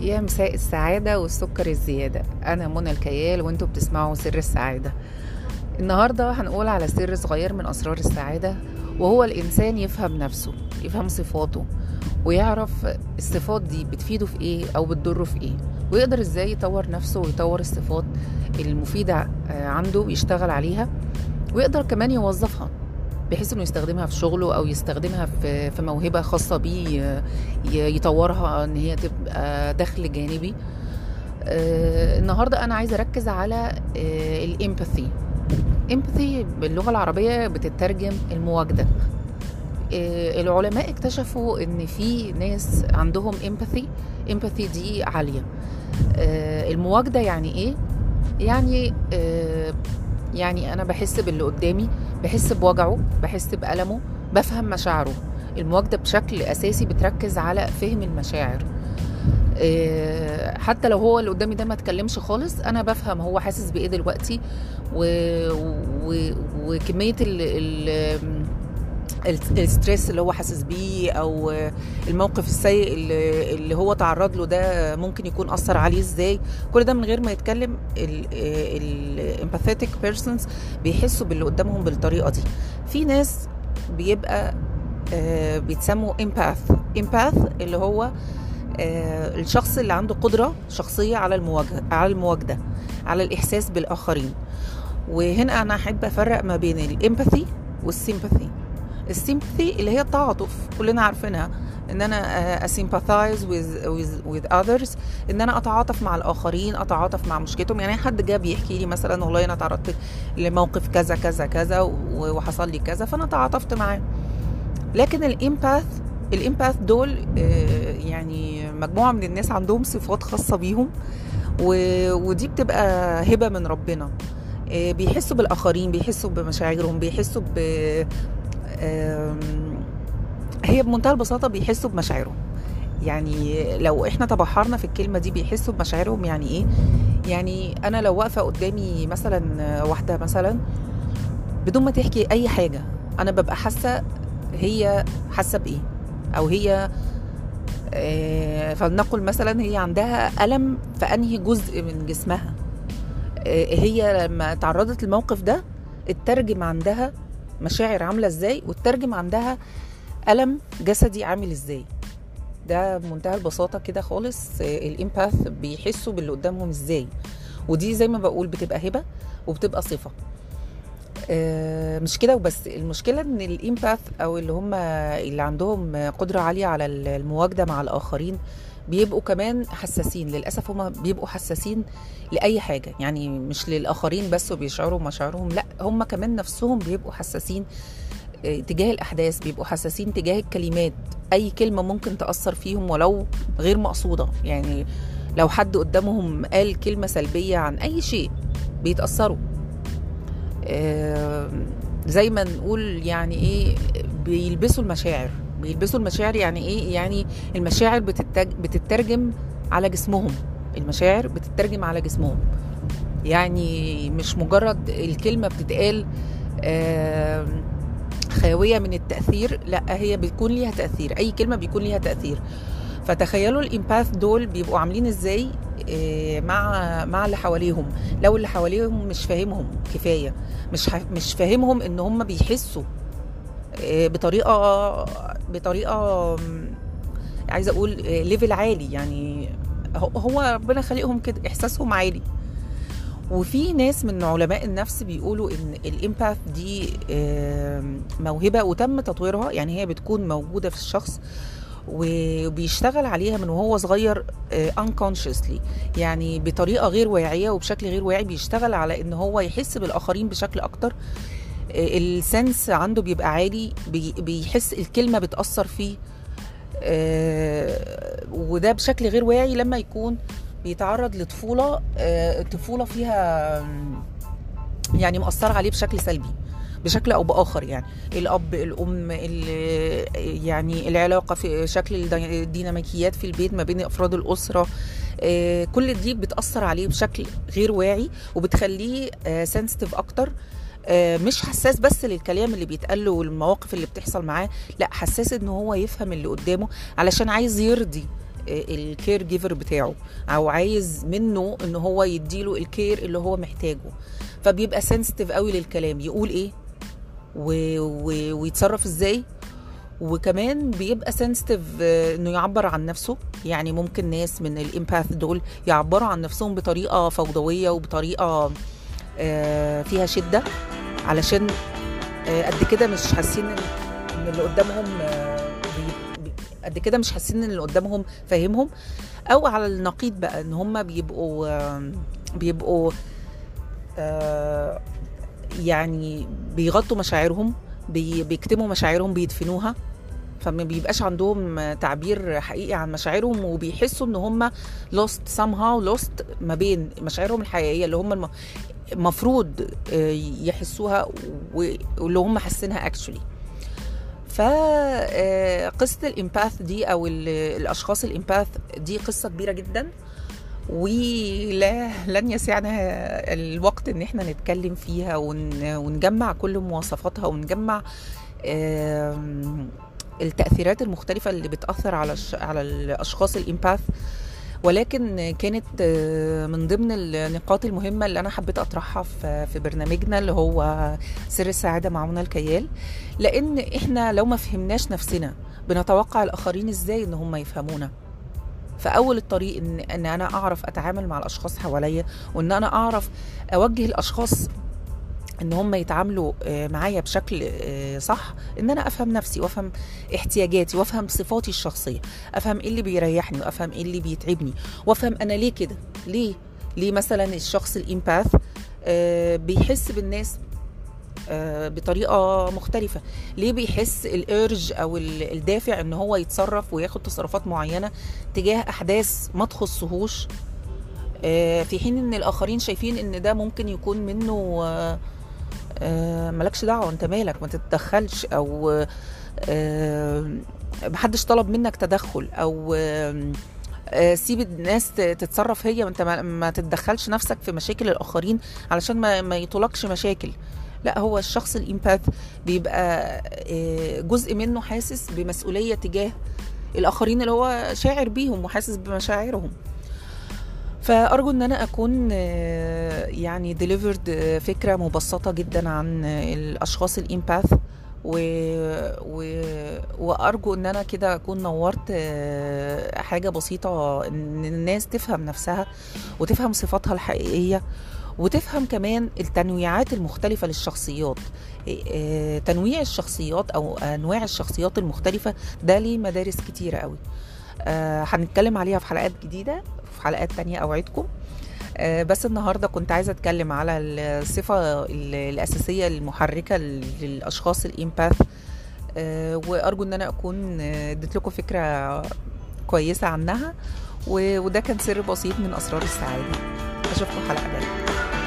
يا مساء السعادة والسكر الزيادة. أنا منى الكيال وأنتوا بتسمعوا سر السعادة. النهاردة هنقول على سر صغير من أسرار السعادة وهو الإنسان يفهم نفسه يفهم صفاته ويعرف الصفات دي بتفيده في إيه أو بتضره في إيه ويقدر إزاي يطور نفسه ويطور الصفات المفيدة عنده ويشتغل عليها ويقدر كمان يوظفها. بحيث إنه يستخدمها في شغله أو يستخدمها في في موهبة خاصة بيه يطورها إن هي تبقى دخل جانبي. النهارده أنا عايزة أركز على الإمباثي. إمباثي باللغة العربية بتترجم المواجدة. العلماء اكتشفوا إن في ناس عندهم إمباثي إمباثي دي عالية. المواجدة يعني إيه؟ يعني يعني أنا بحس باللي قدامي بحس بوجعه بحس بألمه بفهم مشاعره. المواجدة بشكل أساسي بتركز على فهم المشاعر. حتى لو هو اللي قدامي ده ما اتكلمش خالص أنا بفهم هو حاسس بإيه دلوقتي؟ و... و... وكمية ال... ال... ال stress اللي هو حاسس بيه أو الموقف السيء اللي, هو تعرض له ده ممكن يكون أثر عليه إزاي. كل ده من غير ما يتكلم ال empathetic persons بيحسوا باللي قدامهم بالطريقة دي. في ناس بيبقى بيتسموا empath empath اللي هو الشخص اللي عنده قدرة شخصية على المواجده على المواجده على الإحساس بالآخرين. وهنا أنا أحب أفرق ما بين ال empathy وال sympathy ال sympathy اللي هي التعاطف. كلنا عارفينها. إن أنا أ sympathize with, with, with others. إن أنا أتعاطف مع الآخرين أتعاطف مع مشكلتهم. يعني حد جه بيحكي لي مثلا والله أنا تعرضت لموقف كذا كذا كذا وحصل لي كذا فأنا تعاطفت معاه. لكن الإمباث الإمباث دول يعني مجموعة من الناس عندهم صفات خاصة بيهم. ودي بتبقى هبة من ربنا. بيحسوا بالآخرين بيحسوا بمشاعرهم بيحسوا هي بمنتهى البساطة بيحسوا بمشاعرهم. يعني لو إحنا تبحرنا في الكلمة دي بيحسوا بمشاعرهم يعني إيه؟ يعني أنا لو واقفة قدامي مثلا واحدة مثلا بدون ما تحكي أي حاجة أنا ببقى حاسة هي حاسة بإيه؟ أو هي فلنقل مثلا هي عندها ألم في أنهي جزء من جسمها. هي لما تعرضت للموقف ده اترجم عندها مشاعر عاملة إزاي وتترجم عندها ألم جسدي عامل إزاي. ده بمنتهى البساطة كده خالص الامباث بيحسوا باللي قدامهم إزاي. ودي زي ما بقول بتبقى هبة وبتبقى صفة. مش كده وبس. المشكلة إن الامباث أو اللي هم اللي عندهم قدرة عالية على المواجدة مع الآخرين بيبقوا كمان حساسين. للأسف هم بيبقوا حساسين لأي حاجة. يعني مش للآخرين بس وبيشعروا مشاعرهم لا هم كمان نفسهم بيبقوا حساسين تجاه الأحداث بيبقوا حساسين تجاه الكلمات. أي كلمة ممكن تأثر فيهم ولو غير مقصودة. يعني لو حد قدامهم قال كلمة سلبية عن أي شيء بيتأثروا. زي ما نقول يعني إيه بيلبسوا المشاعر. بيلبسوا المشاعر يعني إيه؟ يعني المشاعر بتتج... بتترجم على جسمهم. المشاعر بتترجم على جسمهم. يعني مش مجرد الكلمة بتتقال آه خاوية من التأثير لأ هي بيكون ليها تأثير. أي كلمة بيكون ليها تأثير. فتخيلوا الإمباث دول بيبقوا عاملين إزاي؟ آه مع مع اللي حواليهم. لو اللي حواليهم مش فاهمهم كفاية. مش مش فاهمهم إن هم بيحسوا بطريقة بطريقة عايزة أقول ليفل عالي يعني. هو ربنا خلقهم كده إحساسهم عالي. وفي ناس من علماء النفس بيقولوا إن الإمباث دي موهبة وتم تطويرها. يعني هي بتكون موجودة في الشخص وبيشتغل عليها من وهو صغير unconsciously. يعني بطريقة غير واعية وبشكل غير واعي بيشتغل على إن هو يحس بالآخرين بشكل أكتر. السنس عنده بيبقى عالي بيحس الكلمة بتأثر فيه وده بشكل غير واعي لما يكون بيتعرض لطفولة طفولة فيها يعني مأثرة عليه بشكل سلبي بشكل أو بآخر يعني. الأب الأم يعني العلاقة في شكل الديناميكيات في البيت ما بين أفراد الأسرة كل دي بتأثر عليه بشكل غير واعي وبتخليه سنسيتيف أكتر. مش حساس بس للكلام اللي بيتقال له والمواقف اللي بتحصل معاه لا حساس إن هو يفهم اللي قدامه علشان عايز يرضي ال caregiver بتاعه أو عايز منه إن هو يديله ال care اللي هو محتاجه. فبيبقى sensitive قوي للكلام يقول إيه؟ و... و... ويتصرف إزاي؟ وكمان بيبقى sensitive إنه يعبر عن نفسه. يعني ممكن ناس من ال empath دول يعبروا عن نفسهم بطريقة فوضوية وبطريقة آه، فيها شدة علشان آه، قد كده مش حاسين إن اللي قدامهم آه، قد كده مش حاسين إن اللي قدامهم فاهمهم. أو على النقيض بقى إن هم بيبقوا آه، بيبقوا آه، يعني بيغطوا مشاعرهم بي- بيكتموا مشاعرهم بيدفنوها. فما بيبقاش عندهم تعبير حقيقي عن مشاعرهم وبيحسوا إن هم lost somehow lost ما بين مشاعرهم الحقيقية اللي هم الم- المفروض آه، يحسوها واللي هم حاسينها actually. فقصة الإمباث دي أو ال- الأشخاص الإمباث دي قصة كبيرة جدا ولا لن يسعنا الوقت إن إحنا نتكلم فيها ون ونجمع كل مواصفاتها ونجمع آم، التأثيرات المختلفة اللي بتأثر على على الأشخاص الإمباث ولكن كانت آه، من ضمن النقاط المهمة اللي أنا حبيت أطرحها في برنامجنا اللي هو سر السعادة مع منى الكيال لأن إحنا لو ما فهمناش نفسنا بنتوقع الآخرين إزاي إن هم يفهمونا. فأول الطريق ان إن أنا أعرف أتعامل مع الأشخاص حواليا وإن أنا أعرف أوجه الأشخاص إن هم يتعاملوا آه، معايا بشكل آه، صح إن أنا أفهم نفسي وأفهم احتياجاتي وأفهم صفاتي الشخصية أفهم إيه اللي بيريحني وأفهم إيه اللي بيتعبني وأفهم أنا ليه كده؟ ليه؟ ليه مثلا الشخص الإمباث آه، بيحس بالناس بطريقة مختلفة؟ ليه بيحس الإرج أو ال- الدافع إن هو يتصرف وياخد تصرفات معينة تجاه أحداث ما تخصهوش؟ في حين إن الآخرين شايفين إن ده ممكن يكون منه مالكش دعوة انت مالك؟ ما تتدخلش أو آه، محدش طلب منك تدخل أو آه، آه، سيب الناس تتصرف هي وانت ما- تتدخلش نفسك في مشاكل الآخرين علشان ما ما يطولكش مشاكل. لا هو الشخص الإمباث بيبقى آه، جزء منه حاسس بمسؤولية تجاه الآخرين اللي هو شاعر بيهم وحاسس بمشاعرهم. فأرجو إن أنا أكون يعني ديليفرد فكرة مبسطة جدا عن الأشخاص الإمباث و... و... وأرجو إن أنا كده أكون نورت حاجة بسيطة إن الناس تفهم نفسها وتفهم صفاتها الحقيقية وتفهم كمان التنويعات المختلفة للشخصيات. تنويع الشخصيات أو أنواع الشخصيات المختلفة ده ليه مدارس كتيرة قوي. هنتكلم عليها في حلقات جديدة في حلقات تانية أوعدكم. آه، بس النهاردة كنت عايزة أتكلم على الصفة ال- الأساسية المحركة للأشخاص الإمباث. آه، وأرجو أن أنا أكون آه، اديت لكم فكرة كويسة عنها. وده كان سر بسيط من أسرار السعادة. أشوفكم حلقة جاية